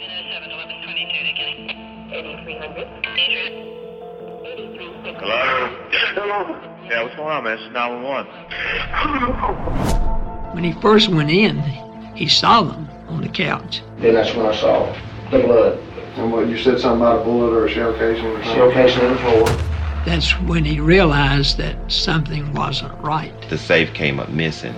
Hello? Hello? Yeah, what's going on, man? This is 911. When he first went in, he saw them on the couch. Then that's when I saw the blood. And what, you said something about a bullet or a shell casing or something? Shell casing in the floor. That's when he realized that something wasn't right. The safe came up missing.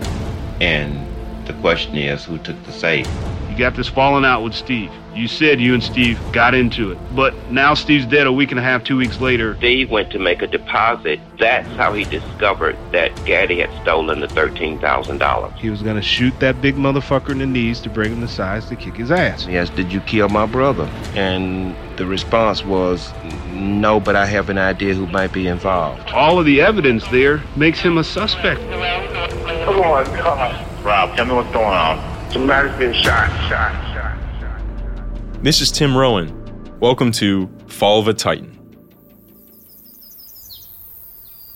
And the question is who took the safe? You got this falling out with Steve. You said you and Steve got into it. But now Steve's dead a week and a half, two weeks later. Steve went to make a deposit. That's how he discovered that Gaddy had stolen the $13,000. He was going to shoot that big motherfucker in the knees to bring him to size to kick his ass. He asked, Did you kill my brother? And the response was, No, but I have an idea who might be involved. All of the evidence there makes him a suspect. Come on, God. Rob, tell me what's going on. Somebody's been shot, shot, shot, shot. This is Tim Rowan. Welcome to Fall of a Titan.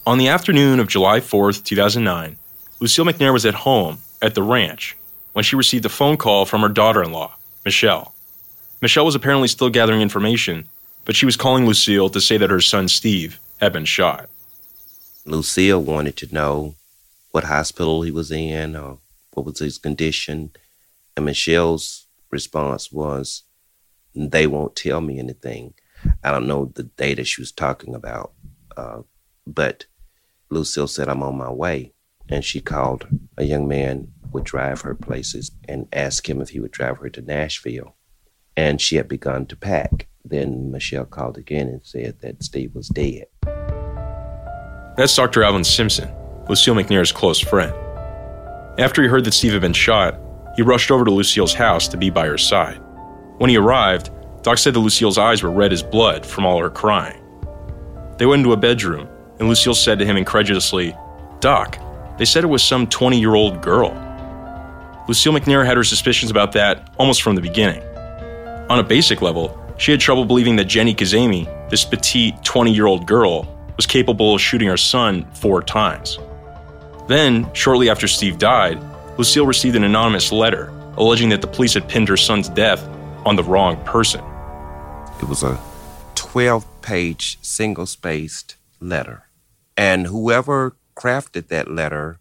On the afternoon of July 4th, 2009, Lucille McNair was at home at the ranch when she received a phone call from her daughter in law, Michelle. Michelle was apparently still gathering information, but she was calling Lucille to say that her son Steve had been shot. Lucille wanted to know what hospital he was in or what was his condition. And Michelle's response was, They won't tell me anything. I don't know the data she was talking about, uh, but Lucille said, I'm on my way. And she called a young man would drive her places and asked him if he would drive her to Nashville. And she had begun to pack. Then Michelle called again and said that Steve was dead. That's Dr. Alvin Simpson, Lucille McNair's close friend. After he heard that Steve had been shot, he rushed over to Lucille's house to be by her side. When he arrived, Doc said that Lucille's eyes were red as blood from all her crying. They went into a bedroom, and Lucille said to him incredulously, Doc, they said it was some 20 year old girl. Lucille McNair had her suspicions about that almost from the beginning. On a basic level, she had trouble believing that Jenny Kazemi, this petite 20 year old girl, was capable of shooting her son four times. Then, shortly after Steve died, Lucille received an anonymous letter alleging that the police had pinned her son's death on the wrong person. It was a 12 page, single spaced letter. And whoever crafted that letter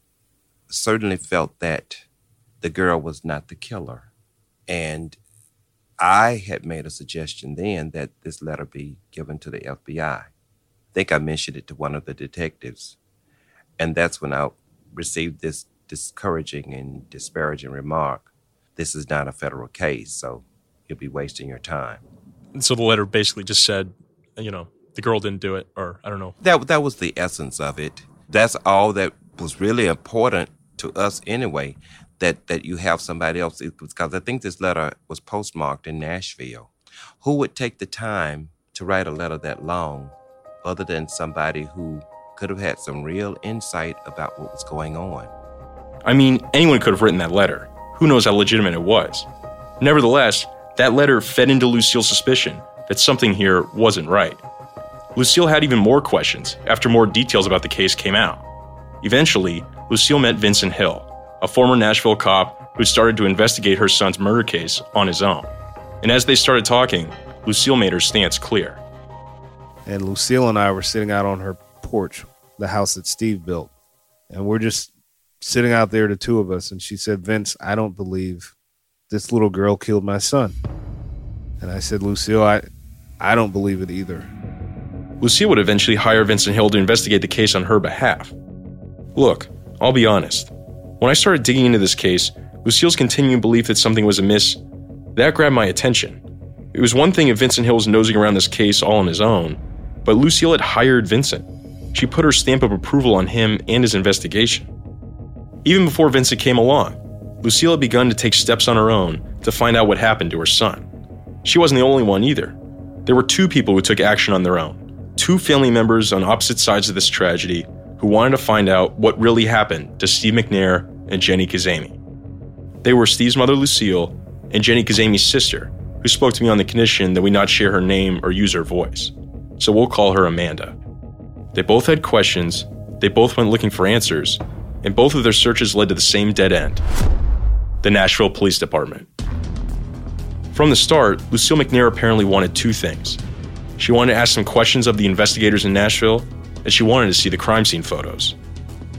certainly felt that the girl was not the killer. And I had made a suggestion then that this letter be given to the FBI. I think I mentioned it to one of the detectives. And that's when I received this discouraging and disparaging remark. This is not a federal case, so you'll be wasting your time. And so the letter basically just said, you know, the girl didn't do it, or I don't know. That that was the essence of it. That's all that was really important to us anyway. That that you have somebody else because I think this letter was postmarked in Nashville. Who would take the time to write a letter that long, other than somebody who could have had some real insight about what was going on? I mean, anyone could have written that letter. Who knows how legitimate it was? Nevertheless, that letter fed into Lucille's suspicion that something here wasn't right. Lucille had even more questions after more details about the case came out. Eventually, Lucille met Vincent Hill, a former Nashville cop who started to investigate her son's murder case on his own. And as they started talking, Lucille made her stance clear. And Lucille and I were sitting out on her porch, the house that Steve built. And we're just sitting out there, the two of us. And she said, Vince, I don't believe this little girl killed my son. And I said, Lucille, I, I don't believe it either. Lucille would eventually hire Vincent Hill to investigate the case on her behalf. Look, I'll be honest. When I started digging into this case, Lucille's continuing belief that something was amiss, that grabbed my attention. It was one thing if Vincent Hill was nosing around this case all on his own, but Lucille had hired Vincent. She put her stamp of approval on him and his investigation. Even before Vincent came along, Lucille had begun to take steps on her own to find out what happened to her son. She wasn't the only one either. There were two people who took action on their own two family members on opposite sides of this tragedy who wanted to find out what really happened to Steve McNair and Jenny Kazemi. They were Steve's mother, Lucille, and Jenny Kazemi's sister, who spoke to me on the condition that we not share her name or use her voice. So we'll call her Amanda. They both had questions, they both went looking for answers, and both of their searches led to the same dead end the Nashville Police Department. From the start, Lucille McNair apparently wanted two things. She wanted to ask some questions of the investigators in Nashville, and she wanted to see the crime scene photos.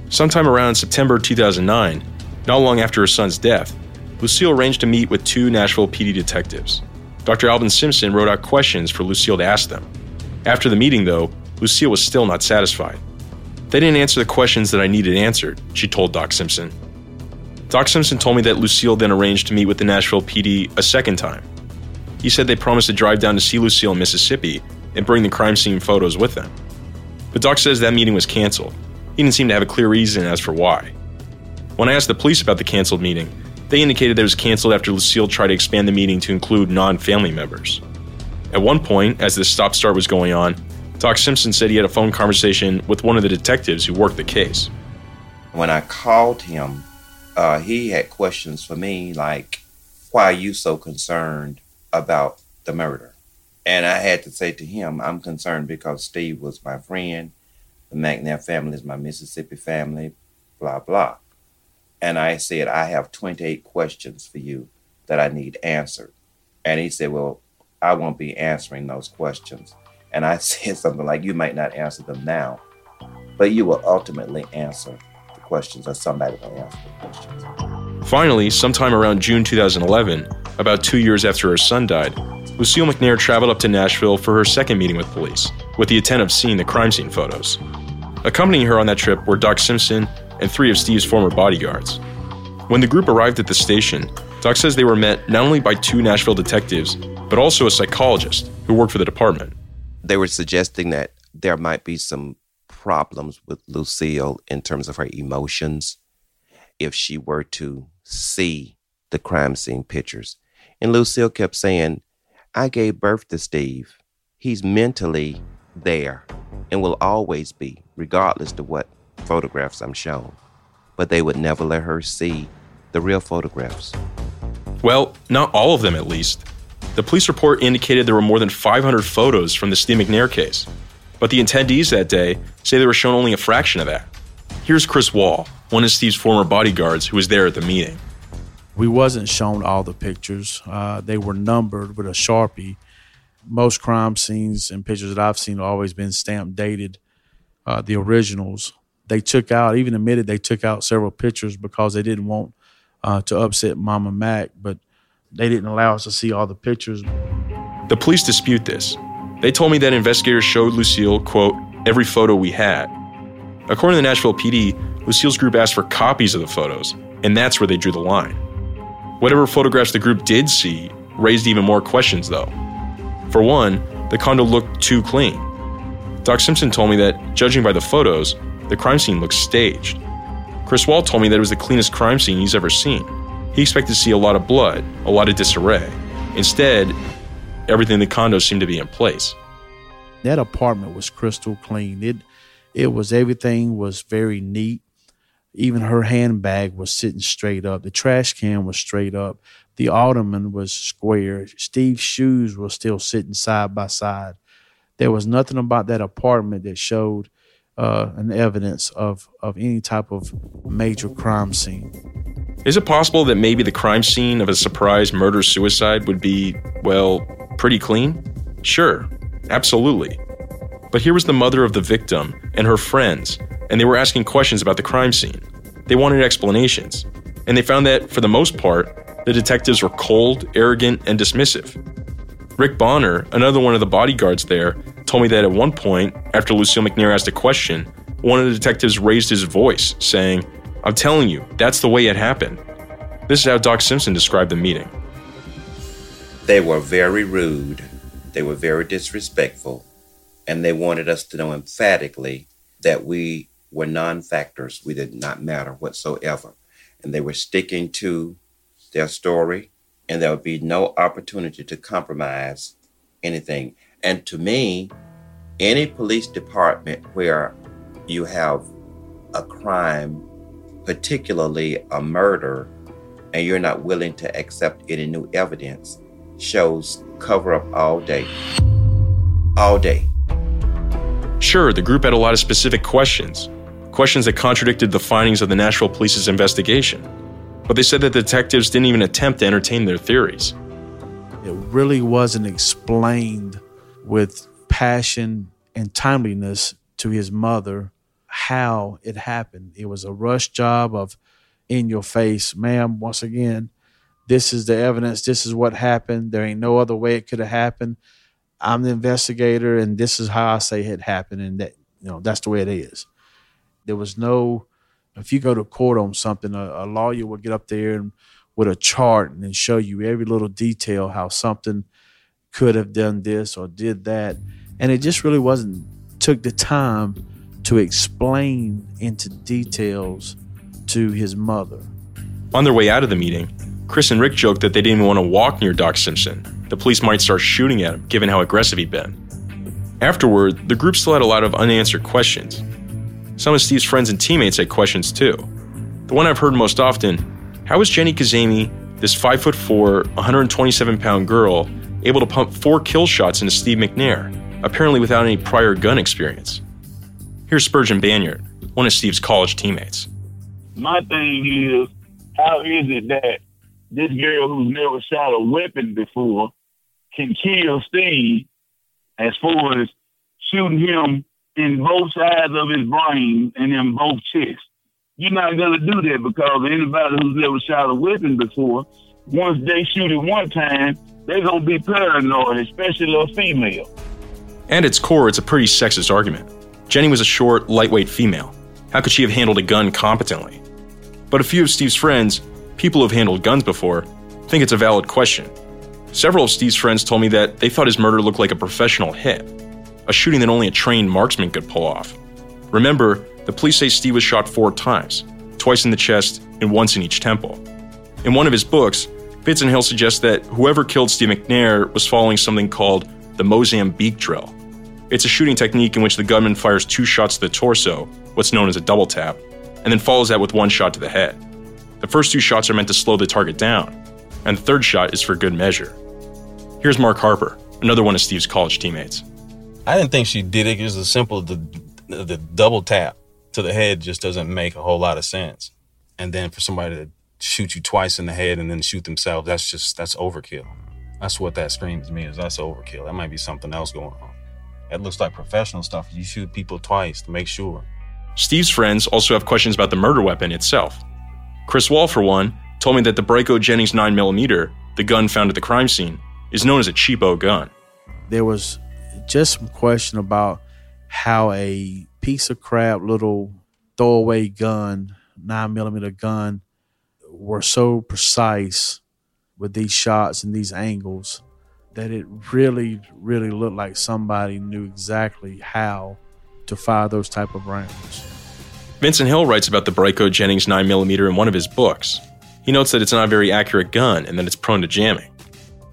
Sometime around September 2009, not long after her son's death, Lucille arranged to meet with two Nashville PD detectives. Dr. Alvin Simpson wrote out questions for Lucille to ask them. After the meeting, though, Lucille was still not satisfied. They didn't answer the questions that I needed answered, she told Doc Simpson. Doc Simpson told me that Lucille then arranged to meet with the Nashville PD a second time. He said they promised to drive down to see Lucille in Mississippi and bring the crime scene photos with them. But Doc says that meeting was canceled. He didn't seem to have a clear reason as for why. When I asked the police about the canceled meeting, they indicated that it was canceled after Lucille tried to expand the meeting to include non family members. At one point, as this stop start was going on, Doc Simpson said he had a phone conversation with one of the detectives who worked the case. When I called him, uh, he had questions for me like, Why are you so concerned about the murder? And I had to say to him, I'm concerned because Steve was my friend. The McNair family is my Mississippi family, blah, blah. And I said, I have 28 questions for you that I need answered. And he said, Well, I won't be answering those questions. And I said something like, You might not answer them now, but you will ultimately answer the questions, or somebody will answer the questions. Finally, sometime around June 2011, about two years after her son died, Lucille McNair traveled up to Nashville for her second meeting with police, with the intent of seeing the crime scene photos. Accompanying her on that trip were Doc Simpson and three of Steve's former bodyguards. When the group arrived at the station, Doc says they were met not only by two Nashville detectives, but also a psychologist who worked for the department. They were suggesting that there might be some problems with Lucille in terms of her emotions if she were to see the crime scene pictures. And Lucille kept saying, I gave birth to Steve. He's mentally there and will always be, regardless of what photographs I'm shown. But they would never let her see the real photographs. Well, not all of them at least. The police report indicated there were more than 500 photos from the Steve McNair case. But the attendees that day say they were shown only a fraction of that. Here's Chris Wall, one of Steve's former bodyguards who was there at the meeting. We wasn't shown all the pictures. Uh, they were numbered with a sharpie. Most crime scenes and pictures that I've seen have always been stamped dated. Uh, the originals they took out, even admitted they took out several pictures because they didn't want uh, to upset Mama Mac, but they didn't allow us to see all the pictures. The police dispute this. They told me that investigators showed Lucille, quote, every photo we had. According to the Nashville PD, Lucille's group asked for copies of the photos, and that's where they drew the line. Whatever photographs the group did see raised even more questions, though. For one, the condo looked too clean. Doc Simpson told me that, judging by the photos, the crime scene looked staged. Chris Wall told me that it was the cleanest crime scene he's ever seen. He expected to see a lot of blood, a lot of disarray. Instead, everything in the condo seemed to be in place. That apartment was crystal clean. It it was everything was very neat. Even her handbag was sitting straight up. The trash can was straight up. The ottoman was square. Steve's shoes were still sitting side by side. There was nothing about that apartment that showed uh, an evidence of of any type of major crime scene. Is it possible that maybe the crime scene of a surprise murder suicide would be, well, pretty clean? Sure, absolutely. But here was the mother of the victim and her friends, and they were asking questions about the crime scene. They wanted explanations, and they found that, for the most part, the detectives were cold, arrogant, and dismissive. Rick Bonner, another one of the bodyguards there, told me that at one point, after Lucille McNair asked a question, one of the detectives raised his voice, saying, I'm telling you, that's the way it happened. This is how Doc Simpson described the meeting. They were very rude, they were very disrespectful, and they wanted us to know emphatically that we were non factors. We did not matter whatsoever. And they were sticking to their story, and there would be no opportunity to compromise anything. And to me, any police department where you have a crime, particularly a murder, and you're not willing to accept any new evidence, shows cover up all day. All day. Sure, the group had a lot of specific questions, questions that contradicted the findings of the Nashville Police's investigation. But they said that detectives didn't even attempt to entertain their theories. It really wasn't explained with passion and timeliness to his mother how it happened. It was a rush job of in your face, ma'am, once again, this is the evidence, this is what happened. There ain't no other way it could have happened. I'm the investigator and this is how I say it happened and that you know that's the way it is. There was no if you go to court on something, a, a lawyer will get up there and with a chart and show you every little detail how something could have done this or did that. And it just really wasn't took the time to explain into details to his mother. On their way out of the meeting, Chris and Rick joked that they didn't even want to walk near Doc Simpson. The police might start shooting at him, given how aggressive he'd been. Afterward, the group still had a lot of unanswered questions. Some of Steve's friends and teammates had questions too. The one I've heard most often how was Jenny Kazemi, this 5'4, 127 pound girl, able to pump four kill shots into Steve McNair, apparently without any prior gun experience? Here's Spurgeon Banyard, one of Steve's college teammates. My thing is, how is it that this girl who's never shot a weapon before can kill Steve as far as shooting him in both sides of his brain and in both chests? You're not gonna do that because anybody who's never shot a weapon before, once they shoot it one time, they're gonna be paranoid, especially a female. At its core, it's a pretty sexist argument. Jenny was a short, lightweight female. How could she have handled a gun competently? But a few of Steve's friends, people who have handled guns before, think it's a valid question. Several of Steve's friends told me that they thought his murder looked like a professional hit, a shooting that only a trained marksman could pull off. Remember, the police say Steve was shot four times twice in the chest and once in each temple. In one of his books, Vincent Hill suggests that whoever killed Steve McNair was following something called the Mozambique drill. It's a shooting technique in which the gunman fires two shots to the torso, what's known as a double tap, and then follows that with one shot to the head. The first two shots are meant to slow the target down, and the third shot is for good measure. Here's Mark Harper, another one of Steve's college teammates. I didn't think she did it. It was a simple the, the double tap to the head just doesn't make a whole lot of sense. And then for somebody to shoot you twice in the head and then shoot themselves, that's just that's overkill. That's what that screams to me is that's overkill. That might be something else going on. It looks like professional stuff. You shoot people twice to make sure. Steve's friends also have questions about the murder weapon itself. Chris Wall, for one, told me that the Bryco Jennings 9mm, the gun found at the crime scene, is known as a cheapo gun. There was just some question about how a piece of crap little throwaway gun, nine millimeter gun, were so precise with these shots and these angles that it really, really looked like somebody knew exactly how to fire those type of rounds. Vincent Hill writes about the Bryco Jennings 9mm in one of his books. He notes that it's not a very accurate gun and that it's prone to jamming.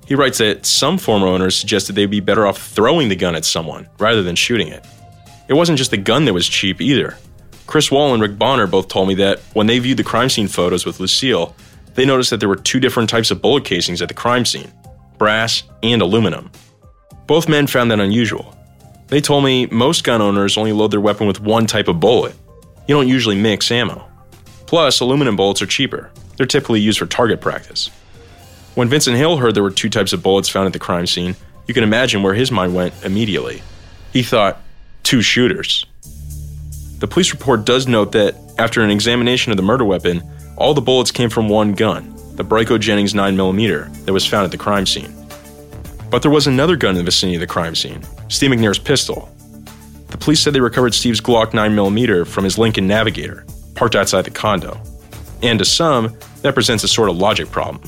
He writes that some former owners suggested they'd be better off throwing the gun at someone rather than shooting it. It wasn't just the gun that was cheap either. Chris Wall and Rick Bonner both told me that when they viewed the crime scene photos with Lucille, they noticed that there were two different types of bullet casings at the crime scene brass and aluminum. Both men found that unusual. They told me most gun owners only load their weapon with one type of bullet. You don't usually mix ammo. Plus, aluminum bullets are cheaper. They're typically used for target practice. When Vincent Hill heard there were two types of bullets found at the crime scene, you can imagine where his mind went immediately. He thought, two shooters. The police report does note that after an examination of the murder weapon, all the bullets came from one gun, the Bryco Jennings 9mm, that was found at the crime scene. But there was another gun in the vicinity of the crime scene, Steve McNair's pistol. The police said they recovered Steve's Glock 9mm from his Lincoln Navigator, parked outside the condo. And to some, that presents a sort of logic problem.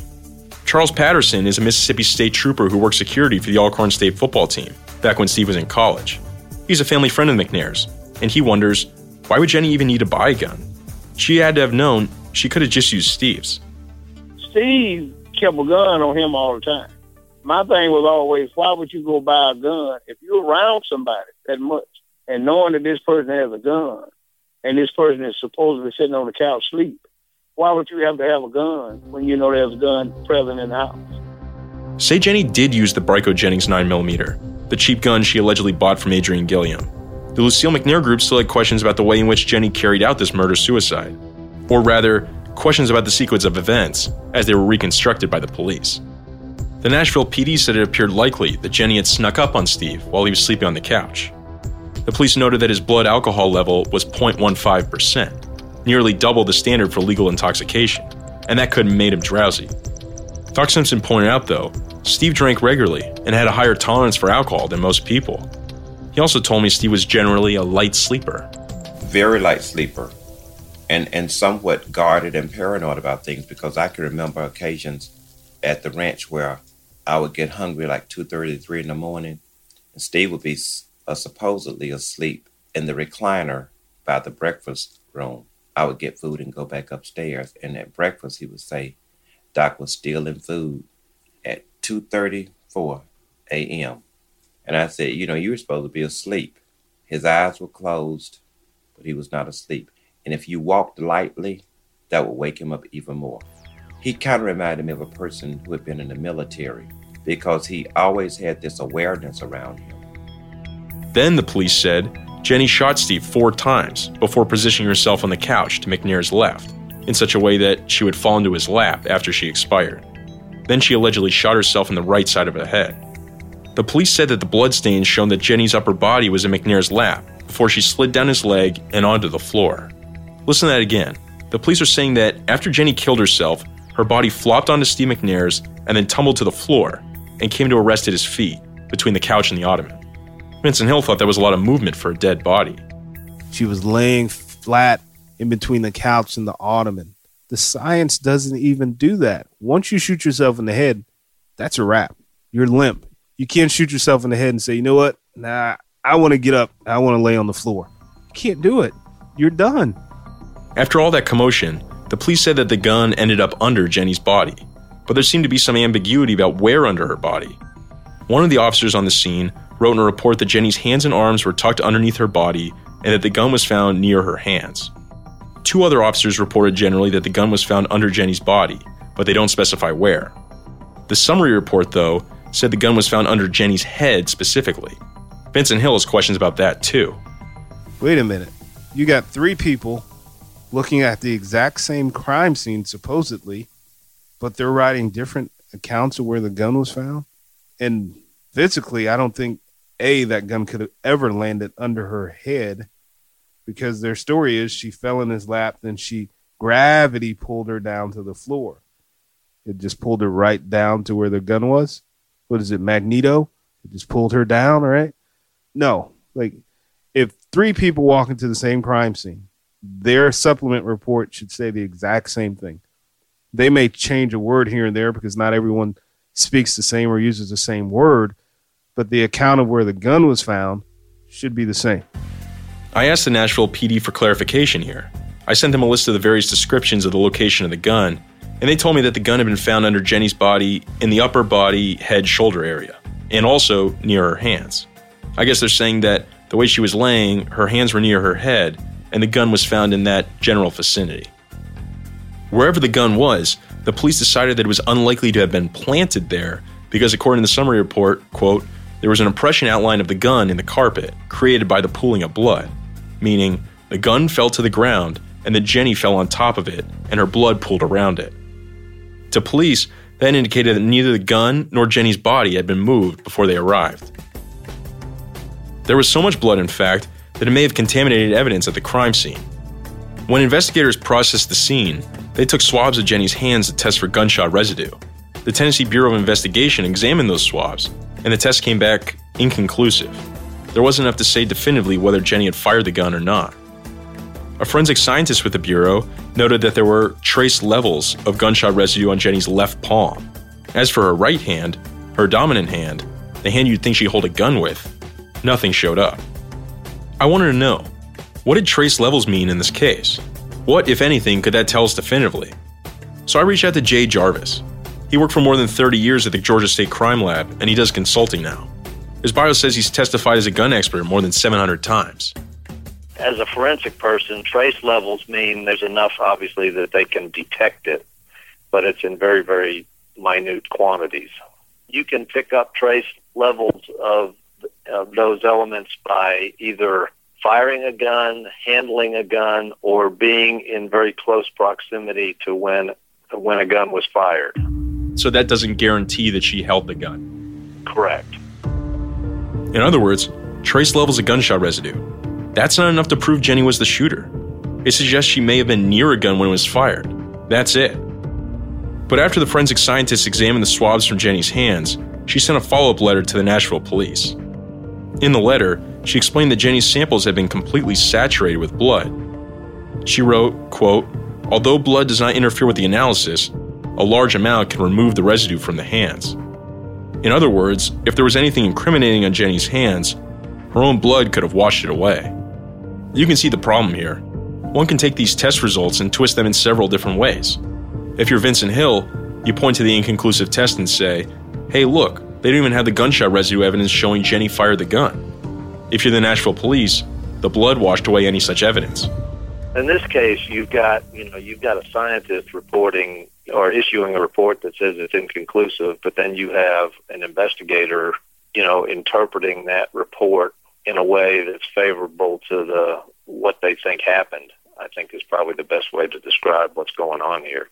Charles Patterson is a Mississippi State trooper who worked security for the Alcorn State football team back when Steve was in college. He's a family friend of McNair's, and he wonders why would Jenny even need to buy a gun? She had to have known she could have just used Steve's. Steve kept a gun on him all the time. My thing was always, why would you go buy a gun if you're around somebody that much and knowing that this person has a gun and this person is supposedly sitting on the couch sleep? Why would you have to have a gun when you know there's a gun present in the house? Say Jenny did use the Bryco Jennings 9mm, the cheap gun she allegedly bought from Adrian Gilliam. The Lucille McNair group still had questions about the way in which Jenny carried out this murder suicide. Or rather, questions about the sequence of events as they were reconstructed by the police. The Nashville PD said it appeared likely that Jenny had snuck up on Steve while he was sleeping on the couch. The police noted that his blood alcohol level was 0.15%, nearly double the standard for legal intoxication, and that could have made him drowsy. Doc Simpson pointed out, though, Steve drank regularly and had a higher tolerance for alcohol than most people. He also told me Steve was generally a light sleeper. Very light sleeper. And, and somewhat guarded and paranoid about things because I can remember occasions at the ranch where I would get hungry like 2.30, 3 in the morning, and Steve would be uh, supposedly asleep in the recliner by the breakfast room. I would get food and go back upstairs, and at breakfast he would say, Doc was stealing food at 2.34 a.m. And I said, you know, you were supposed to be asleep. His eyes were closed, but he was not asleep. And if you walked lightly, that would wake him up even more. He kind of reminded me of a person who had been in the military because he always had this awareness around him. Then the police said Jenny shot Steve four times before positioning herself on the couch to McNair's left in such a way that she would fall into his lap after she expired. Then she allegedly shot herself in the right side of the head. The police said that the bloodstains shown that Jenny's upper body was in McNair's lap before she slid down his leg and onto the floor. Listen to that again. The police are saying that after Jenny killed herself, her body flopped onto Steve McNair's and then tumbled to the floor and came to a rest at his feet between the couch and the ottoman. Vincent Hill thought that was a lot of movement for a dead body. She was laying flat in between the couch and the ottoman. The science doesn't even do that. Once you shoot yourself in the head, that's a wrap. You're limp. You can't shoot yourself in the head and say, you know what? Nah, I want to get up. I want to lay on the floor. You can't do it. You're done. After all that commotion, the police said that the gun ended up under Jenny's body, but there seemed to be some ambiguity about where under her body. One of the officers on the scene wrote in a report that Jenny's hands and arms were tucked underneath her body and that the gun was found near her hands. Two other officers reported generally that the gun was found under Jenny's body, but they don't specify where. The summary report, though, said the gun was found under Jenny's head specifically. Vincent Hill has questions about that, too. Wait a minute. You got three people looking at the exact same crime scene, supposedly, but they're writing different accounts of where the gun was found. And physically, I don't think A, that gun could have ever landed under her head because their story is she fell in his lap, then she gravity pulled her down to the floor. It just pulled her right down to where the gun was. What is it, Magneto? It just pulled her down, right? No, like if three people walk into the same crime scene, their supplement report should say the exact same thing. They may change a word here and there because not everyone speaks the same or uses the same word, but the account of where the gun was found should be the same. I asked the Nashville PD for clarification here. I sent them a list of the various descriptions of the location of the gun, and they told me that the gun had been found under Jenny's body in the upper body, head, shoulder area, and also near her hands. I guess they're saying that the way she was laying, her hands were near her head, and the gun was found in that general vicinity. Wherever the gun was, the police decided that it was unlikely to have been planted there because, according to the summary report, quote, there was an impression outline of the gun in the carpet created by the pooling of blood meaning the gun fell to the ground and that Jenny fell on top of it and her blood pooled around it. To police, that indicated that neither the gun nor Jenny's body had been moved before they arrived. There was so much blood, in fact, that it may have contaminated evidence at the crime scene. When investigators processed the scene, they took swabs of Jenny's hands to test for gunshot residue. The Tennessee Bureau of Investigation examined those swabs, and the test came back inconclusive there wasn't enough to say definitively whether Jenny had fired the gun or not. A forensic scientist with the Bureau noted that there were trace levels of gunshot residue on Jenny's left palm. As for her right hand, her dominant hand, the hand you'd think she'd hold a gun with, nothing showed up. I wanted to know what did trace levels mean in this case? What, if anything, could that tell us definitively? So I reached out to Jay Jarvis. He worked for more than 30 years at the Georgia State Crime Lab, and he does consulting now. His bio says he's testified as a gun expert more than 700 times. As a forensic person, trace levels mean there's enough, obviously, that they can detect it, but it's in very, very minute quantities. You can pick up trace levels of, of those elements by either firing a gun, handling a gun, or being in very close proximity to when when a gun was fired. So that doesn't guarantee that she held the gun. Correct. In other words, trace levels of gunshot residue. That's not enough to prove Jenny was the shooter. It suggests she may have been near a gun when it was fired. That's it. But after the forensic scientists examined the swabs from Jenny's hands, she sent a follow up letter to the Nashville police. In the letter, she explained that Jenny's samples had been completely saturated with blood. She wrote, quote, Although blood does not interfere with the analysis, a large amount can remove the residue from the hands. In other words, if there was anything incriminating on Jenny's hands, her own blood could have washed it away. You can see the problem here. One can take these test results and twist them in several different ways. If you're Vincent Hill, you point to the inconclusive test and say, hey, look, they don't even have the gunshot residue evidence showing Jenny fired the gun. If you're the Nashville police, the blood washed away any such evidence. In this case, you've got you know you've got a scientist reporting or issuing a report that says it's inconclusive, but then you have an investigator you know interpreting that report in a way that's favorable to the what they think happened. I think is probably the best way to describe what's going on here.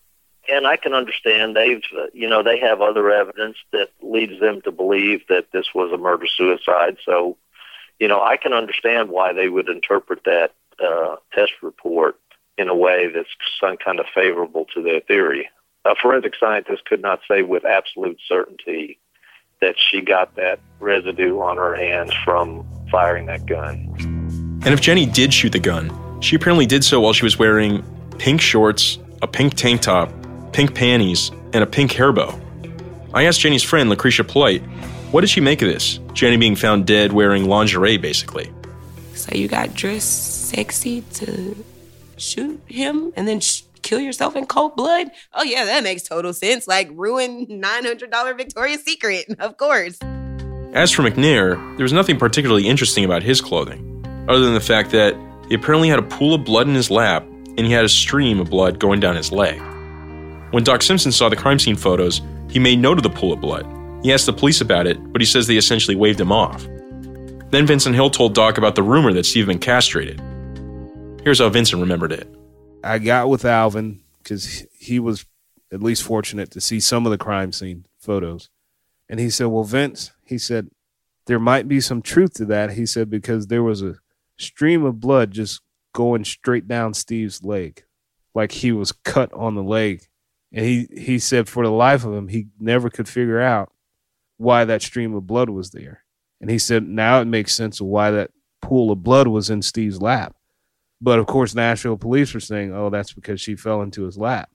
And I can understand they've, you know, they have other evidence that leads them to believe that this was a murder suicide. So, you know, I can understand why they would interpret that uh, test report in a way that's some kind of favorable to their theory. A forensic scientist could not say with absolute certainty that she got that residue on her hands from firing that gun. And if Jenny did shoot the gun, she apparently did so while she was wearing pink shorts, a pink tank top, pink panties, and a pink hair bow. I asked Jenny's friend, Lucretia Polite, what did she make of this? Jenny being found dead wearing lingerie, basically. So you got dressed sexy to shoot him and then sh- kill yourself in cold blood? Oh, yeah, that makes total sense. Like ruin $900 Victoria's Secret, of course. As for McNair, there was nothing particularly interesting about his clothing, other than the fact that he apparently had a pool of blood in his lap and he had a stream of blood going down his leg. When Doc Simpson saw the crime scene photos, he made note of the pool of blood. He asked the police about it, but he says they essentially waved him off. Then Vincent Hill told Doc about the rumor that Steve had been castrated. Here's how Vincent remembered it. I got with Alvin because he was at least fortunate to see some of the crime scene photos. And he said, Well, Vince, he said, there might be some truth to that. He said, because there was a stream of blood just going straight down Steve's leg, like he was cut on the leg. And he, he said, for the life of him, he never could figure out why that stream of blood was there. And he said, now it makes sense of why that pool of blood was in Steve's lap. But of course, Nashville police were saying, oh, that's because she fell into his lap,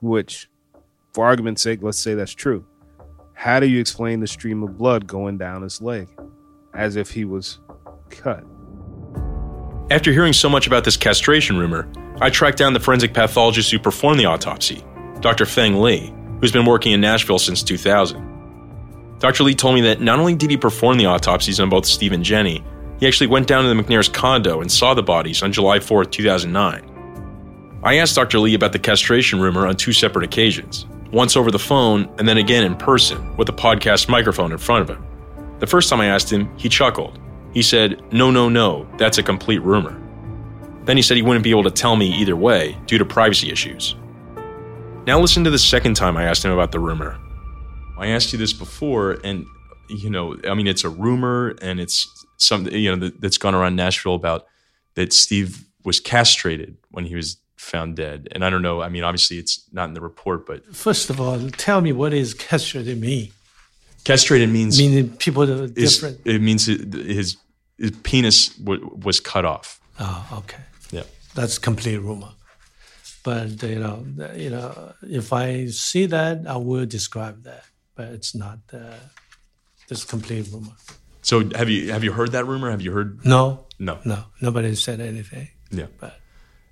which, for argument's sake, let's say that's true. How do you explain the stream of blood going down his leg as if he was cut? After hearing so much about this castration rumor, I tracked down the forensic pathologist who performed the autopsy, Dr. Feng Li, who's been working in Nashville since 2000. Dr. Li told me that not only did he perform the autopsies on both Steve and Jenny, he actually went down to the McNair's condo and saw the bodies on July 4, 2009. I asked Dr. Li about the castration rumor on two separate occasions, once over the phone and then again in person with a podcast microphone in front of him. The first time I asked him, he chuckled. He said, No, no, no, that's a complete rumor. Then he said he wouldn't be able to tell me either way due to privacy issues. Now listen to the second time I asked him about the rumor. I asked you this before, and you know, I mean, it's a rumor, and it's something you know that's gone around Nashville about that Steve was castrated when he was found dead. And I don't know. I mean, obviously, it's not in the report, but first of all, tell me what is castrated mean? Castrated means meaning people that are is- different. it means his, his penis w- was cut off. Oh, okay. Yeah. That's complete rumor. But you know, you know, if I see that, I will describe that. But it's not. Uh, it's complete rumor. So have you have you heard that rumor? Have you heard? No. No. No. Nobody said anything. Yeah. But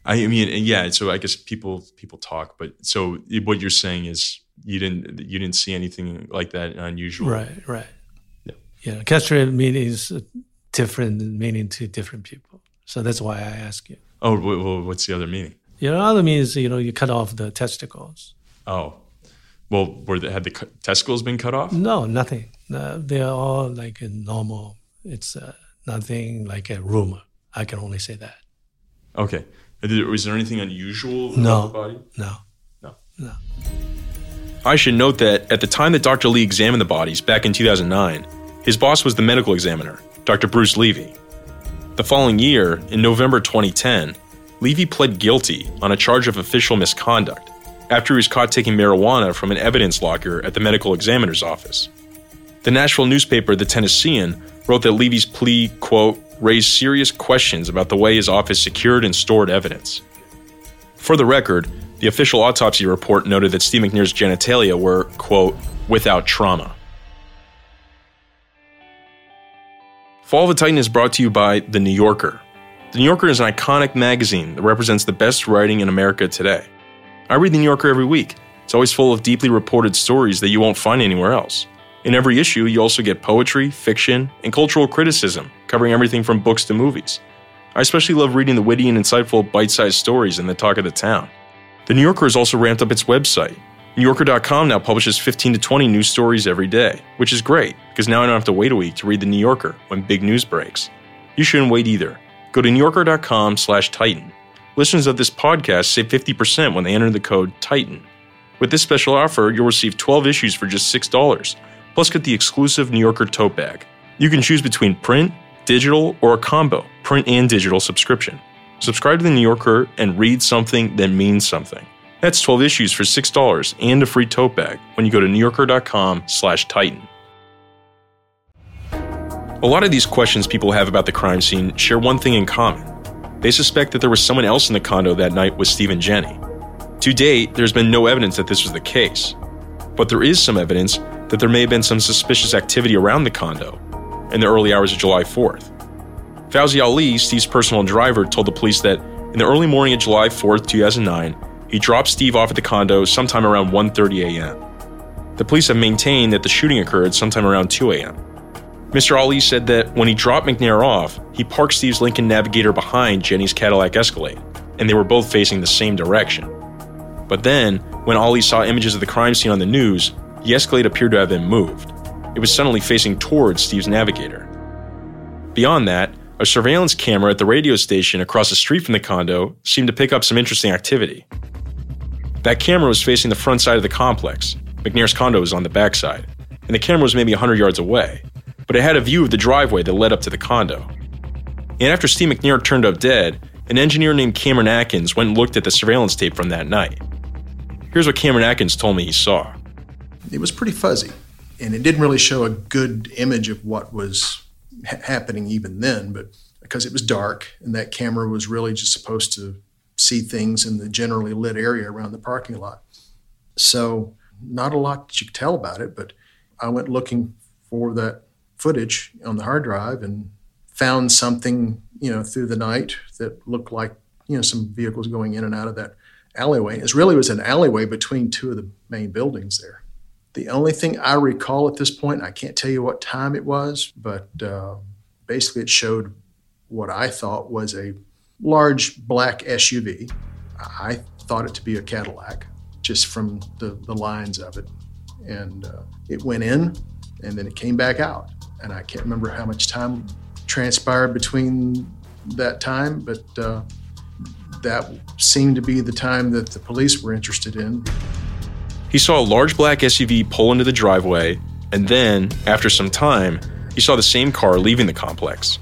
I mean, yeah. So I guess people people talk, but so what you're saying is you didn't you didn't see anything like that unusual, right, right. Yeah. Yeah. castrated uh, different meaning to different people. So that's why I ask you. Oh, wh- what's the other meaning? You know, other means you know you cut off the testicles. Oh, well, were the, had the testicles been cut off? No, nothing. Uh, they are all like a normal. It's uh, nothing like a rumor. I can only say that. Okay. Was there anything unusual No. about the body? No. No. No. I should note that at the time that Dr. Li examined the bodies back in 2009, his boss was the medical examiner, Dr. Bruce Levy. The following year, in November 2010, Levy pled guilty on a charge of official misconduct after he was caught taking marijuana from an evidence locker at the medical examiner's office. The Nashville newspaper, The Tennessean, wrote that Levy's plea, quote, raised serious questions about the way his office secured and stored evidence. For the record, the official autopsy report noted that Steve McNair's genitalia were, quote, without trauma. Fall of the Titan is brought to you by The New Yorker. The New Yorker is an iconic magazine that represents the best writing in America today. I read The New Yorker every week. It's always full of deeply reported stories that you won't find anywhere else. In every issue, you also get poetry, fiction, and cultural criticism, covering everything from books to movies. I especially love reading the witty and insightful bite sized stories in the talk of the town. The New Yorker has also ramped up its website. NewYorker.com now publishes 15 to 20 news stories every day, which is great because now I don't have to wait a week to read The New Yorker when big news breaks. You shouldn't wait either. Go to NewYorker.com slash Titan. Listeners of this podcast save 50% when they enter the code TITAN. With this special offer, you'll receive 12 issues for just $6, plus get the exclusive New Yorker tote bag. You can choose between print, digital, or a combo, print and digital subscription. Subscribe to The New Yorker and read something that means something. That's 12 issues for $6 and a free tote bag when you go to newyorker.com slash titan. A lot of these questions people have about the crime scene share one thing in common. They suspect that there was someone else in the condo that night with Steve and Jenny. To date, there's been no evidence that this was the case. But there is some evidence that there may have been some suspicious activity around the condo in the early hours of July 4th. Fauzi Ali, Steve's personal driver, told the police that in the early morning of July 4th, 2009, he dropped Steve off at the condo sometime around 1:30 a.m. The police have maintained that the shooting occurred sometime around 2 a.m. Mr. Ali said that when he dropped McNair off, he parked Steve's Lincoln Navigator behind Jenny's Cadillac Escalade, and they were both facing the same direction. But then, when Ali saw images of the crime scene on the news, the Escalade appeared to have been moved. It was suddenly facing towards Steve's Navigator. Beyond that, a surveillance camera at the radio station across the street from the condo seemed to pick up some interesting activity. That camera was facing the front side of the complex. McNair's condo was on the back side, and the camera was maybe 100 yards away, but it had a view of the driveway that led up to the condo. And after Steve McNair turned up dead, an engineer named Cameron Atkins went and looked at the surveillance tape from that night. Here's what Cameron Atkins told me he saw. It was pretty fuzzy, and it didn't really show a good image of what was ha- happening even then, but because it was dark and that camera was really just supposed to see things in the generally lit area around the parking lot. So, not a lot that you could tell about it, but I went looking for that footage on the hard drive and found something, you know, through the night that looked like, you know, some vehicles going in and out of that alleyway. It really was an alleyway between two of the main buildings there. The only thing I recall at this point, I can't tell you what time it was, but uh, basically it showed what I thought was a large black SUV. I thought it to be a Cadillac just from the, the lines of it. And uh, it went in and then it came back out. And I can't remember how much time transpired between that time, but uh, that seemed to be the time that the police were interested in. He saw a large black SUV pull into the driveway, and then, after some time, he saw the same car leaving the complex.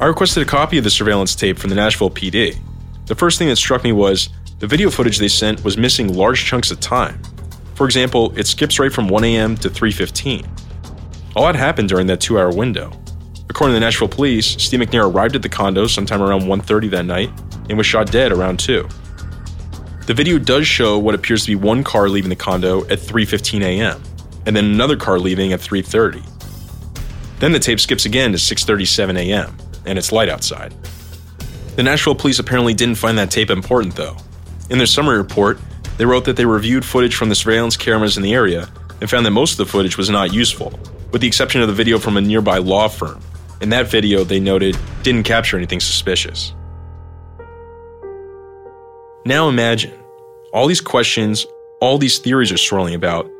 I requested a copy of the surveillance tape from the Nashville PD. The first thing that struck me was the video footage they sent was missing large chunks of time. For example, it skips right from 1 a.m. to 3:15. A lot happened during that two-hour window. According to the Nashville police, Steve McNair arrived at the condo sometime around 1:30 that night and was shot dead around 2. The video does show what appears to be one car leaving the condo at 3:15 a.m. and then another car leaving at 3:30. Then the tape skips again to 6:37 a.m. and it's light outside. The Nashville police apparently didn't find that tape important though. In their summary report, they wrote that they reviewed footage from the surveillance cameras in the area and found that most of the footage was not useful, with the exception of the video from a nearby law firm. And that video, they noted, didn't capture anything suspicious. Now imagine all these questions, all these theories are swirling about,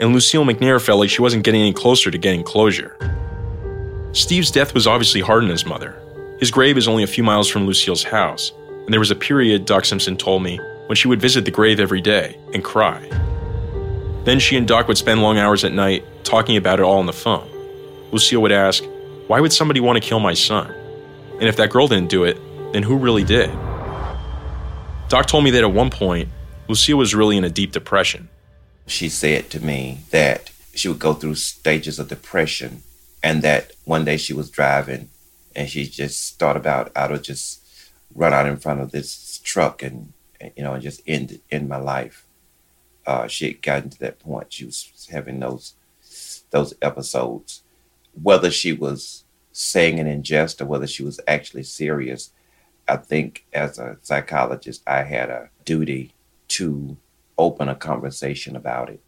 and Lucille McNair felt like she wasn't getting any closer to getting closure. Steve's death was obviously hard on his mother. His grave is only a few miles from Lucille's house, and there was a period, Doc Simpson told me, when she would visit the grave every day and cry. Then she and Doc would spend long hours at night talking about it all on the phone. Lucille would ask, Why would somebody want to kill my son? And if that girl didn't do it, then who really did? Doc told me that at one point, Lucille was really in a deep depression. She said to me that she would go through stages of depression and that one day she was driving and she just thought about I would just run out in front of this truck and, and you know and just end end my life. Uh, she had gotten to that point. She was having those those episodes. Whether she was saying it in jest or whether she was actually serious, I think as a psychologist, I had a duty to open a conversation about it.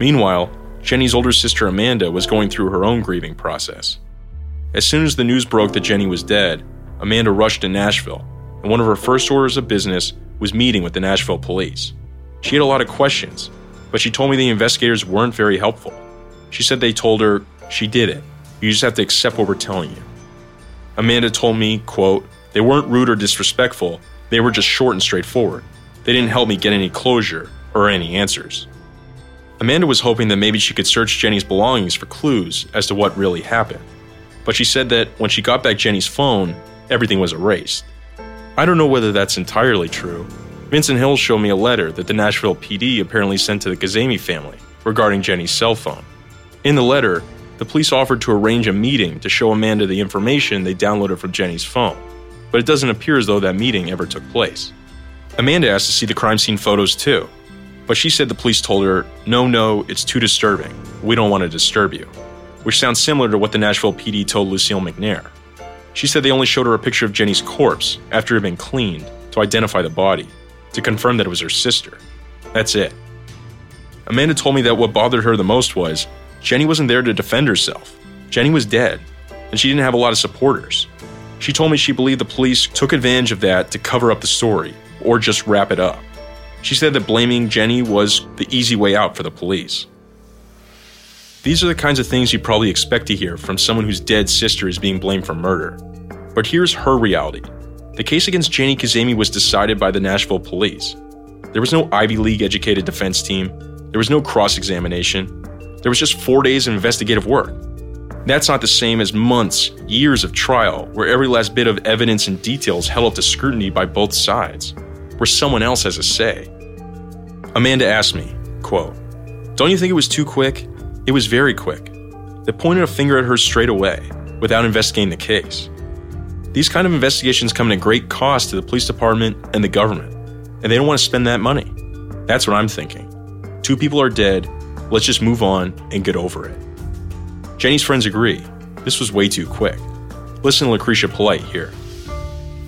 Meanwhile, Jenny's older sister Amanda was going through her own grieving process. As soon as the news broke that Jenny was dead, Amanda rushed to Nashville, and one of her first orders of business was meeting with the Nashville police. She had a lot of questions, but she told me the investigators weren't very helpful. She said they told her, she did it. You just have to accept what we're telling you. Amanda told me, quote, they weren't rude or disrespectful, they were just short and straightforward. They didn't help me get any closure or any answers. Amanda was hoping that maybe she could search Jenny's belongings for clues as to what really happened. But she said that when she got back Jenny's phone, everything was erased. I don't know whether that's entirely true. Vincent Hill showed me a letter that the Nashville PD apparently sent to the Kazemi family regarding Jenny's cell phone. In the letter, the police offered to arrange a meeting to show Amanda the information they downloaded from Jenny's phone, but it doesn't appear as though that meeting ever took place. Amanda asked to see the crime scene photos too, but she said the police told her, no, no, it's too disturbing. We don't want to disturb you. Which sounds similar to what the Nashville PD told Lucille McNair. She said they only showed her a picture of Jenny's corpse after it had been cleaned to identify the body, to confirm that it was her sister. That's it. Amanda told me that what bothered her the most was Jenny wasn't there to defend herself. Jenny was dead, and she didn't have a lot of supporters. She told me she believed the police took advantage of that to cover up the story or just wrap it up. She said that blaming Jenny was the easy way out for the police. These are the kinds of things you probably expect to hear from someone whose dead sister is being blamed for murder. But here's her reality the case against Jenny Kazemi was decided by the Nashville police. There was no Ivy League educated defense team, there was no cross examination, there was just four days of investigative work. That's not the same as months, years of trial, where every last bit of evidence and details held up to scrutiny by both sides where someone else has a say. Amanda asked me, quote, Don't you think it was too quick? It was very quick. They pointed a finger at her straight away, without investigating the case. These kind of investigations come at a great cost to the police department and the government, and they don't want to spend that money. That's what I'm thinking. Two people are dead, let's just move on and get over it. Jenny's friends agree. This was way too quick. Listen to Lucretia Polite here.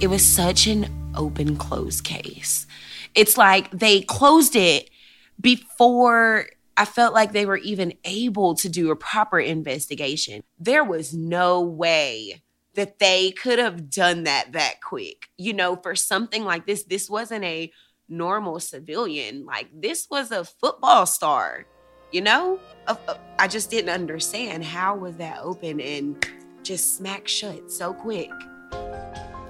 It was such an open close case. It's like they closed it before I felt like they were even able to do a proper investigation. There was no way that they could have done that that quick. You know, for something like this, this wasn't a normal civilian. Like, this was a football star, you know? I just didn't understand how was that open and just smack shut so quick.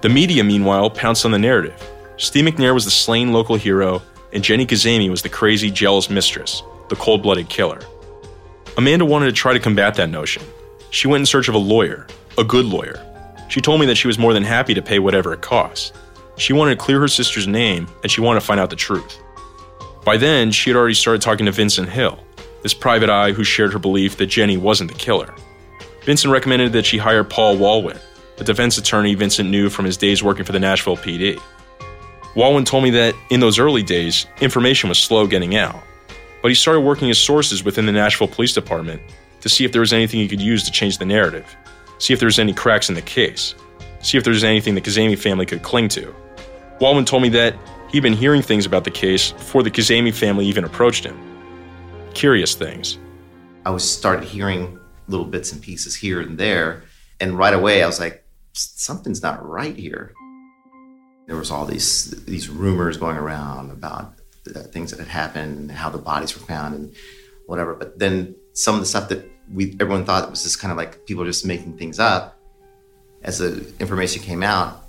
The media, meanwhile, pounced on the narrative. Steve McNair was the slain local hero, and Jenny Kazemi was the crazy, jealous mistress, the cold blooded killer. Amanda wanted to try to combat that notion. She went in search of a lawyer, a good lawyer. She told me that she was more than happy to pay whatever it cost. She wanted to clear her sister's name, and she wanted to find out the truth. By then, she had already started talking to Vincent Hill, this private eye who shared her belief that Jenny wasn't the killer. Vincent recommended that she hire Paul Walwyn, a defense attorney Vincent knew from his days working for the Nashville PD. Walwyn told me that in those early days, information was slow getting out, but he started working his sources within the Nashville Police Department to see if there was anything he could use to change the narrative, see if there was any cracks in the case, see if there was anything the Kazemi family could cling to. Walwyn told me that he'd been hearing things about the case before the Kazemi family even approached him. Curious things. I was started hearing little bits and pieces here and there, and right away I was like, something's not right here. There was all these these rumors going around about things that had happened and how the bodies were found and whatever. But then some of the stuff that we everyone thought was just kind of like people just making things up. As the information came out,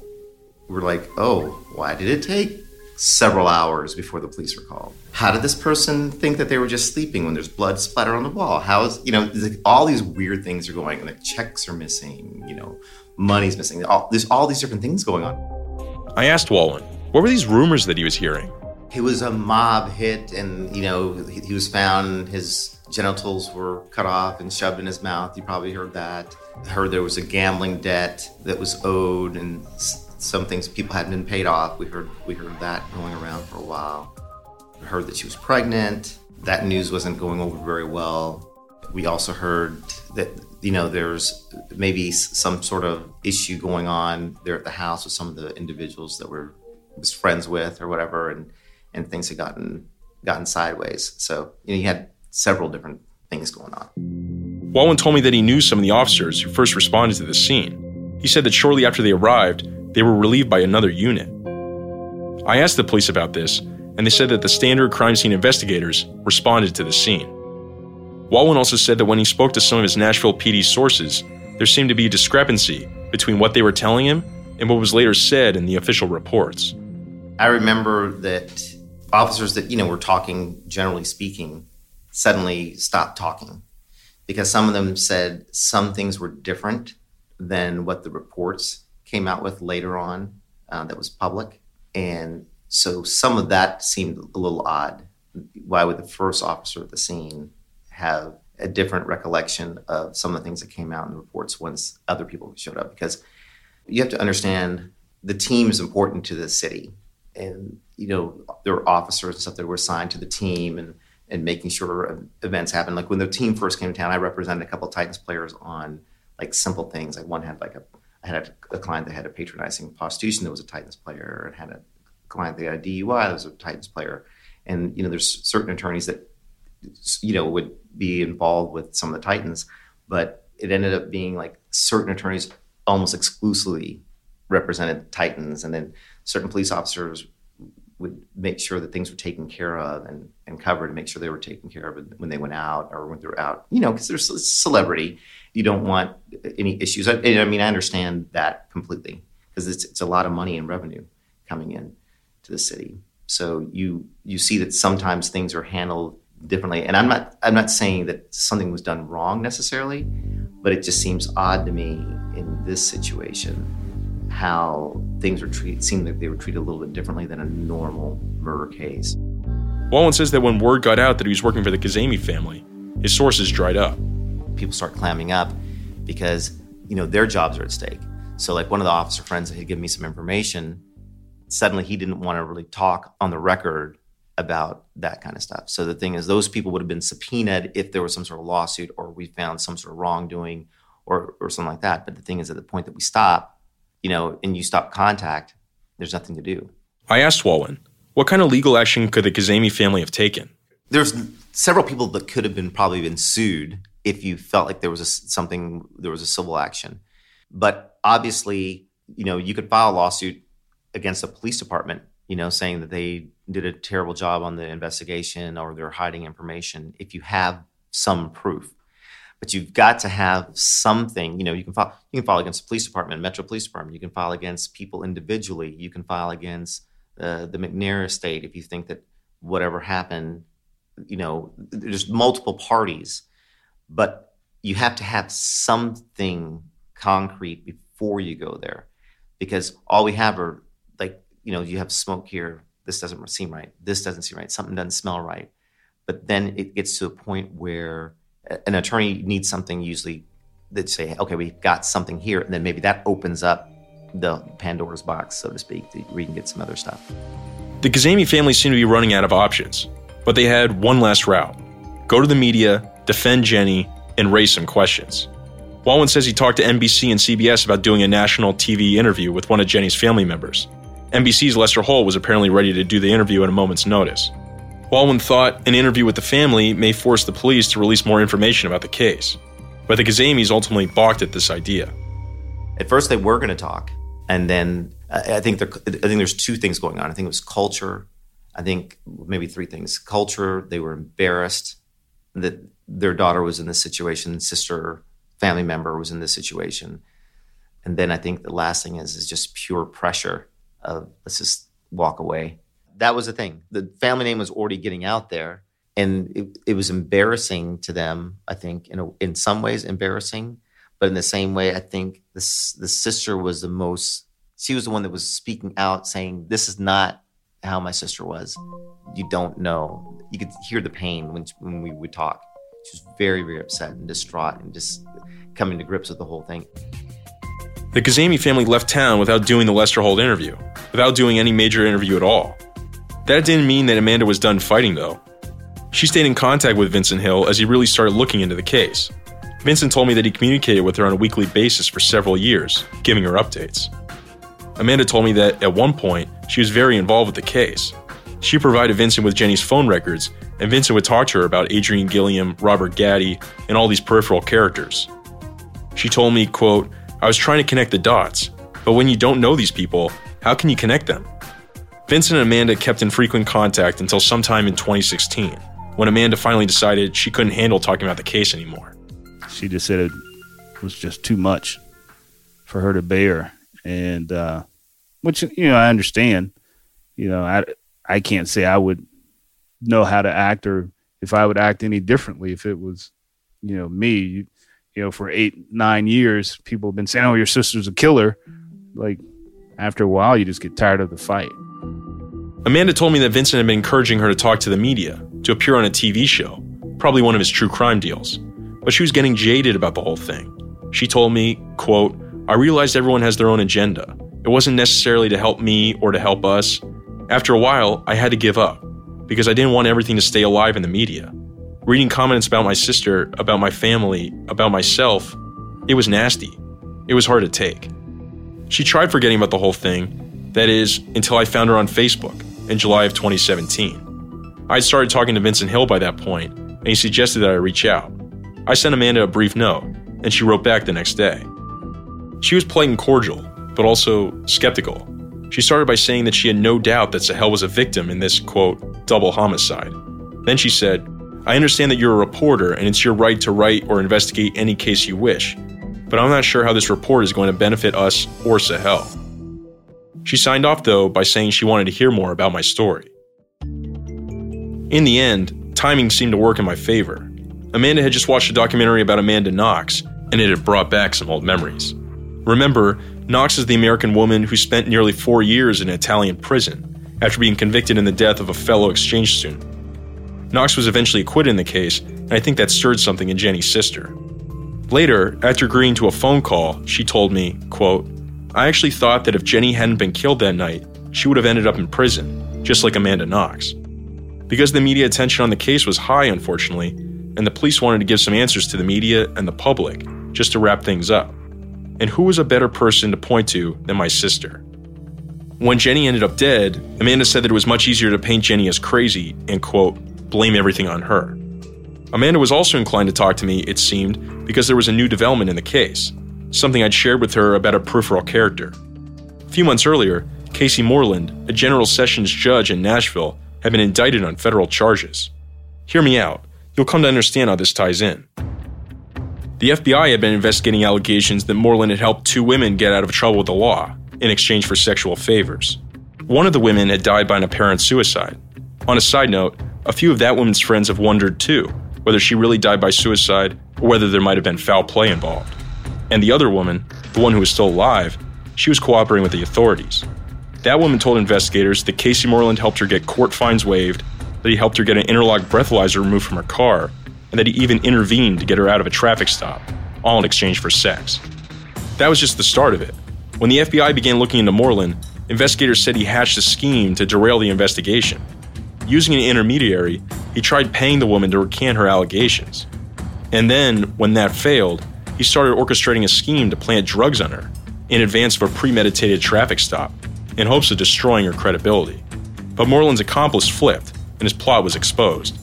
we we're like, oh, why did it take several hours before the police were called. How did this person think that they were just sleeping when there's blood splatter on the wall? How is, you know, like all these weird things are going on. Like checks are missing, you know, money's missing. All, there's all these different things going on. I asked Walwyn, what were these rumors that he was hearing? He was a mob hit, and, you know, he, he was found, his genitals were cut off and shoved in his mouth. You probably heard that. Heard there was a gambling debt that was owed, and some things people hadn't been paid off. We heard we heard that going around for a while. We heard that she was pregnant. That news wasn't going over very well. We also heard that you know there's maybe some sort of issue going on there at the house with some of the individuals that we were was friends with or whatever, and and things had gotten gotten sideways. So you know you had several different things going on. Walwyn told me that he knew some of the officers who first responded to the scene. He said that shortly after they arrived, they were relieved by another unit. I asked the police about this, and they said that the standard crime scene investigators responded to the scene. Walwyn also said that when he spoke to some of his Nashville PD sources, there seemed to be a discrepancy between what they were telling him and what was later said in the official reports. I remember that officers that, you know, were talking, generally speaking, suddenly stopped talking because some of them said some things were different than what the reports came out with later on uh, that was public. And so some of that seemed a little odd. Why would the first officer at the scene have a different recollection of some of the things that came out in the reports once other people showed up? Because you have to understand the team is important to the city. And, you know, there were officers and stuff that were assigned to the team and, and making sure events happen. Like when the team first came to town, I represented a couple Titans players on like simple things. Like one had like a I had a, a, client that had a patronizing prostitution that was a Titans player, and had a client that had a DUI that was a Titans player. And you know, there's certain attorneys that you know would be involved with some of the Titans, but it ended up being like certain attorneys almost exclusively represented Titans, and then certain police officers would make sure that things were taken care of and, and covered and make sure they were taken care of when they went out or when they were out, you know, because there's a celebrity you don't want any issues. I, I mean, I understand that completely because it's, it's a lot of money and revenue coming in to the city. So you you see that sometimes things are handled differently, and I'm not I'm not saying that something was done wrong necessarily, but it just seems odd to me in this situation how things were treated seemed like they were treated a little bit differently than a normal murder case. Walwyn says that when word got out that he was working for the Kazemi family, his sources dried up people start clamming up because you know their jobs are at stake. So like one of the officer friends that had given me some information, suddenly he didn't want to really talk on the record about that kind of stuff. So the thing is, those people would have been subpoenaed if there was some sort of lawsuit or we found some sort of wrongdoing or or something like that. But the thing is, at the point that we stop, you know, and you stop contact, there's nothing to do. I asked Walwyn, what kind of legal action could the Kazemi family have taken? There's several people that could have been probably been sued if you felt like there was a, something there was a civil action but obviously you know you could file a lawsuit against a police department you know saying that they did a terrible job on the investigation or they're hiding information if you have some proof but you've got to have something you know you can file you can file against the police department metro police department. You can file against people individually. You can file against uh, the mcnair estate if you think that whatever happened you know there's multiple parties. But you have to have something concrete before you go there. Because all we have are like you know you have smoke here. This doesn't seem right. This doesn't seem right. Something doesn't smell right. But then it gets to a point where an attorney needs something usually that say okay we've got something here and then maybe that opens up the pandora's box so to speak where you can get some other stuff the Kazemi family seemed to be running out of options but they had one last route go to the media defend Jenny, and raise some questions. Walwyn says he talked to NBC and CBS about doing a national TV interview with one of Jenny's family members. NBC's Lester Holt was apparently ready to do the interview at a moment's notice. Walwyn thought an interview with the family may force the police to release more information about the case, but the Kazemis ultimately balked at this idea. At first, they were going to talk, and then I think I think there's two things going on. I think it was culture. I think maybe three things: culture. They were embarrassed that their daughter was in this situation, sister, family member was in this situation. And then I think the last thing is is just pure pressure of let's just walk away. That was the thing. The family name was already getting out there, and it, it was embarrassing to them. I think in a, in some ways embarrassing, but in the same way, I think this the sister was the most. She was the one that was speaking out, saying, "This is not how my sister was. You don't know. You could hear the pain when when we would talk. She was very very upset and distraught and just coming to grips with the whole thing." The Kazemi family left town without doing the Lester Holt interview, without doing any major interview at all. That didn't mean that Amanda was done fighting, though. She stayed in contact with Vincent Hill as he really started looking into the case. Vincent told me that he communicated with her on a weekly basis for several years, giving her updates. Amanda told me that at one point, she was very involved with the case. She provided Vincent with Jenny's phone records, and Vincent would talk to her about Adrienne Gilliam, Robert Gaddy, and all these peripheral characters. She told me, quote, I was trying to connect the dots, but when you don't know these people, how can you connect them? Vincent and Amanda kept in frequent contact until sometime in 2016, when Amanda finally decided she couldn't handle talking about the case anymore. She just said it was just too much for her to bear, and uh, which you know I understand. You know, I I can't say I would know how to act or if I would act any differently if it was, you know, me. You, you know, for eight, nine years, people have been saying, "Oh, your sister's a killer." Like after a while, you just get tired of the fight. Amanda told me that Vincent had been encouraging her to talk to the media, to appear on a TV show, probably one of his true crime deals. But she was getting jaded about the whole thing. She told me, quote, I realized everyone has their own agenda. It wasn't necessarily to help me or to help us. After a while, I had to give up because I didn't want everything to stay alive in the media. Reading comments about my sister, about my family, about myself, it was nasty. It was hard to take. She tried forgetting about the whole thing, that is, until I found her on Facebook in July of 2017. I had started talking to Vincent Hill by that point, and he suggested that I reach out. I sent Amanda a brief note, and she wrote back the next day. She was and cordial, but also skeptical. She started by saying that she had no doubt that Sahel was a victim in this, quote, double homicide. Then she said, I understand that you're a reporter and it's your right to write or investigate any case you wish, but I'm not sure how this report is going to benefit us or Sahel. She signed off, though, by saying she wanted to hear more about my story. In the end, timing seemed to work in my favor. Amanda had just watched a documentary about Amanda Knox, and it had brought back some old memories. Remember, Knox is the American woman who spent nearly four years in an Italian prison after being convicted in the death of a fellow exchange student. Knox was eventually acquitted in the case, and I think that stirred something in Jenny's sister. Later, after agreeing to a phone call, she told me, quote, I actually thought that if Jenny hadn't been killed that night, she would have ended up in prison, just like Amanda Knox. Because the media attention on the case was high, unfortunately, and the police wanted to give some answers to the media and the public, just to wrap things up. And who was a better person to point to than my sister? When Jenny ended up dead, Amanda said that it was much easier to paint Jenny as crazy and, quote, blame everything on her. Amanda was also inclined to talk to me, it seemed, because there was a new development in the case, something I'd shared with her about a peripheral character. A few months earlier, Casey Moreland, a General Sessions judge in Nashville, had been indicted on federal charges. Hear me out. You'll come to understand how this ties in. The FBI had been investigating allegations that Moreland had helped two women get out of trouble with the law in exchange for sexual favors. One of the women had died by an apparent suicide. On a side note, a few of that woman's friends have wondered too whether she really died by suicide or whether there might have been foul play involved. And the other woman, the one who was still alive, she was cooperating with the authorities. That woman told investigators that Casey Moreland helped her get court fines waived, that he helped her get an interlock breathalyzer removed from her car, and that he even intervened to get her out of a traffic stop, all in exchange for sex. That was just the start of it. When the FBI began looking into Moreland, investigators said he hatched a scheme to derail the investigation. Using an intermediary, he tried paying the woman to recant her allegations. And then, when that failed, he started orchestrating a scheme to plant drugs on her in advance of a premeditated traffic stop in hopes of destroying her credibility. But Moreland's accomplice flipped, and his plot was exposed.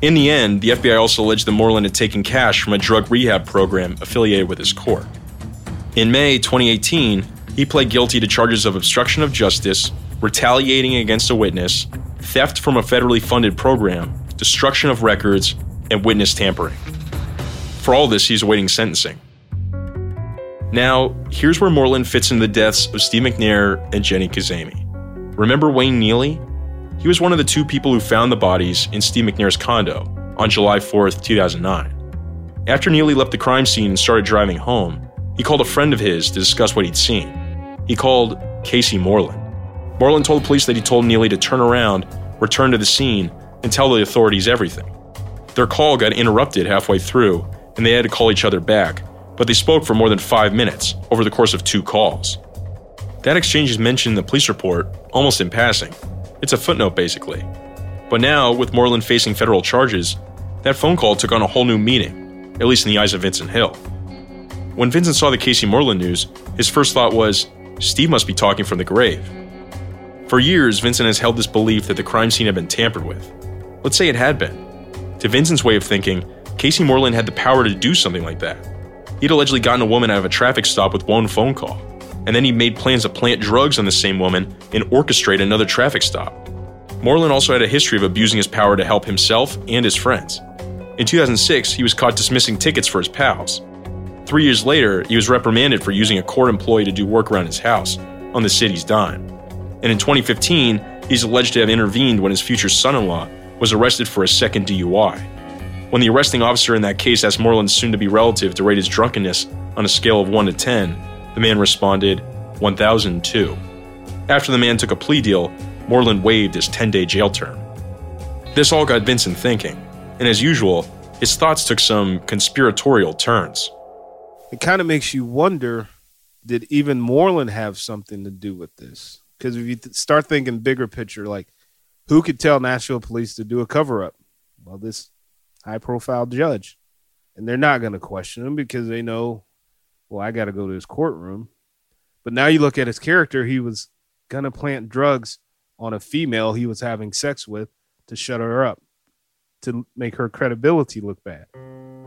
In the end, the FBI also alleged that Moreland had taken cash from a drug rehab program affiliated with his court. In May 2018, he pled guilty to charges of obstruction of justice, retaliating against a witness, theft from a federally funded program, destruction of records, and witness tampering. For all this, he's awaiting sentencing. Now, here's where Moreland fits into the deaths of Steve McNair and Jenny Kazemi. Remember Wayne Neely? He was one of the two people who found the bodies in Steve McNair's condo on July 4th, 2009. After Neely left the crime scene and started driving home, he called a friend of his to discuss what he'd seen. He called Casey Moreland. Moreland told police that he told Neely to turn around, return to the scene, and tell the authorities everything. Their call got interrupted halfway through, and they had to call each other back, but they spoke for more than five minutes over the course of two calls. That exchange is mentioned in the police report, almost in passing. It's a footnote, basically. But now, with Moreland facing federal charges, that phone call took on a whole new meaning, at least in the eyes of Vincent Hill. When Vincent saw the Casey Moreland news, his first thought was, Steve must be talking from the grave. For years, Vincent has held this belief that the crime scene had been tampered with. Let's say it had been. To Vincent's way of thinking, Casey Moreland had the power to do something like that. He'd allegedly gotten a woman out of a traffic stop with one phone call, and then he made plans to plant drugs on the same woman and orchestrate another traffic stop. Moreland also had a history of abusing his power to help himself and his friends. In 2006, he was caught dismissing tickets for his pals. Three years later, he was reprimanded for using a court employee to do work around his house on the city's dime. And in 2015, he's alleged to have intervened when his future son in law was arrested for a second DUI. When the arresting officer in that case asked Moreland's soon to be relative to rate his drunkenness on a scale of 1 to 10, the man responded, 1002. After the man took a plea deal, Moreland waived his 10 day jail term. This all got Vincent thinking, and as usual, his thoughts took some conspiratorial turns. It kind of makes you wonder did even Moreland have something to do with this? Because if you th- start thinking bigger picture, like who could tell Nashville police to do a cover up? Well, this high profile judge. And they're not going to question him because they know, well, I got to go to his courtroom. But now you look at his character, he was going to plant drugs on a female he was having sex with to shut her up, to make her credibility look bad.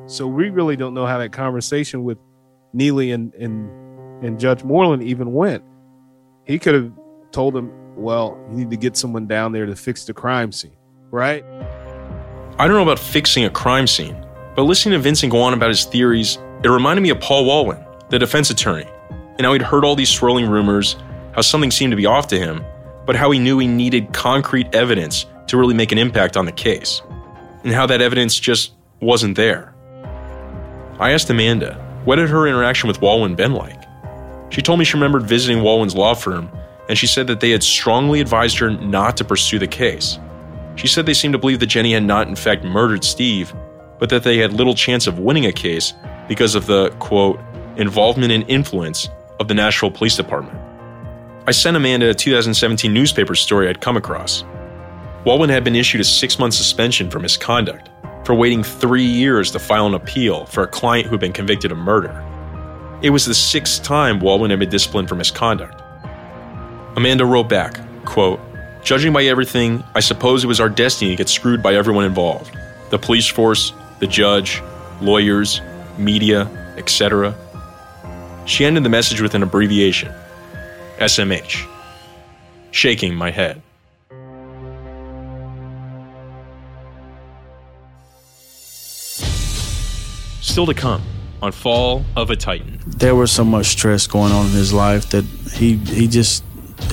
So we really don't know how that conversation with Neely and and, and Judge Moreland even went. He could have told him, "Well, you need to get someone down there to fix the crime scene." Right? I don't know about fixing a crime scene, but listening to Vincent go on about his theories, it reminded me of Paul Walwyn, the defense attorney, and how he'd heard all these swirling rumors, how something seemed to be off to him, but how he knew he needed concrete evidence to really make an impact on the case, and how that evidence just wasn't there. I asked Amanda, what had her interaction with Walwyn been like? She told me she remembered visiting Walwyn's law firm, and she said that they had strongly advised her not to pursue the case. She said they seemed to believe that Jenny had not, in fact, murdered Steve, but that they had little chance of winning a case because of the, quote, involvement and influence of the Nashville Police Department. I sent Amanda a 2017 newspaper story I'd come across. Walwyn had been issued a six month suspension for misconduct for waiting three years to file an appeal for a client who had been convicted of murder. It was the sixth time Walwyn had been disciplined for misconduct. Amanda wrote back, quote, Judging by everything, I suppose it was our destiny to get screwed by everyone involved the police force, the judge, lawyers, media, etc. She ended the message with an abbreviation SMH. Shaking my head. Still to come on Fall of a Titan. There was so much stress going on in his life that he he just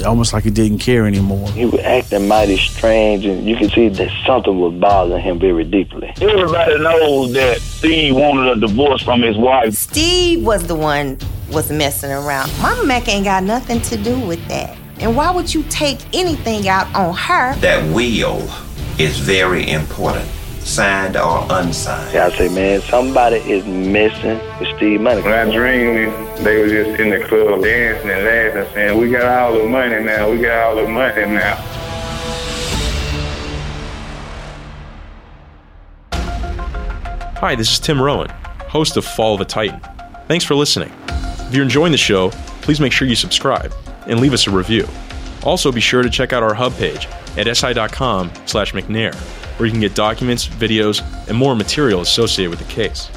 almost like he didn't care anymore. He was acting mighty strange, and you could see that something was bothering him very deeply. Everybody knows that Steve wanted a divorce from his wife. Steve was the one was messing around. Mama Mac ain't got nothing to do with that. And why would you take anything out on her? That will is very important, signed or unsigned. Yeah, I say, man, somebody is missing with Steve money. When I dreamed, they were just in the club dancing and laughing, saying, "We got all the money now. We got all the money now." Hi, this is Tim Rohan, host of Fall of a Titan. Thanks for listening. If you're enjoying the show, please make sure you subscribe and leave us a review. Also, be sure to check out our hub page at si.com slash McNair, where you can get documents, videos, and more material associated with the case.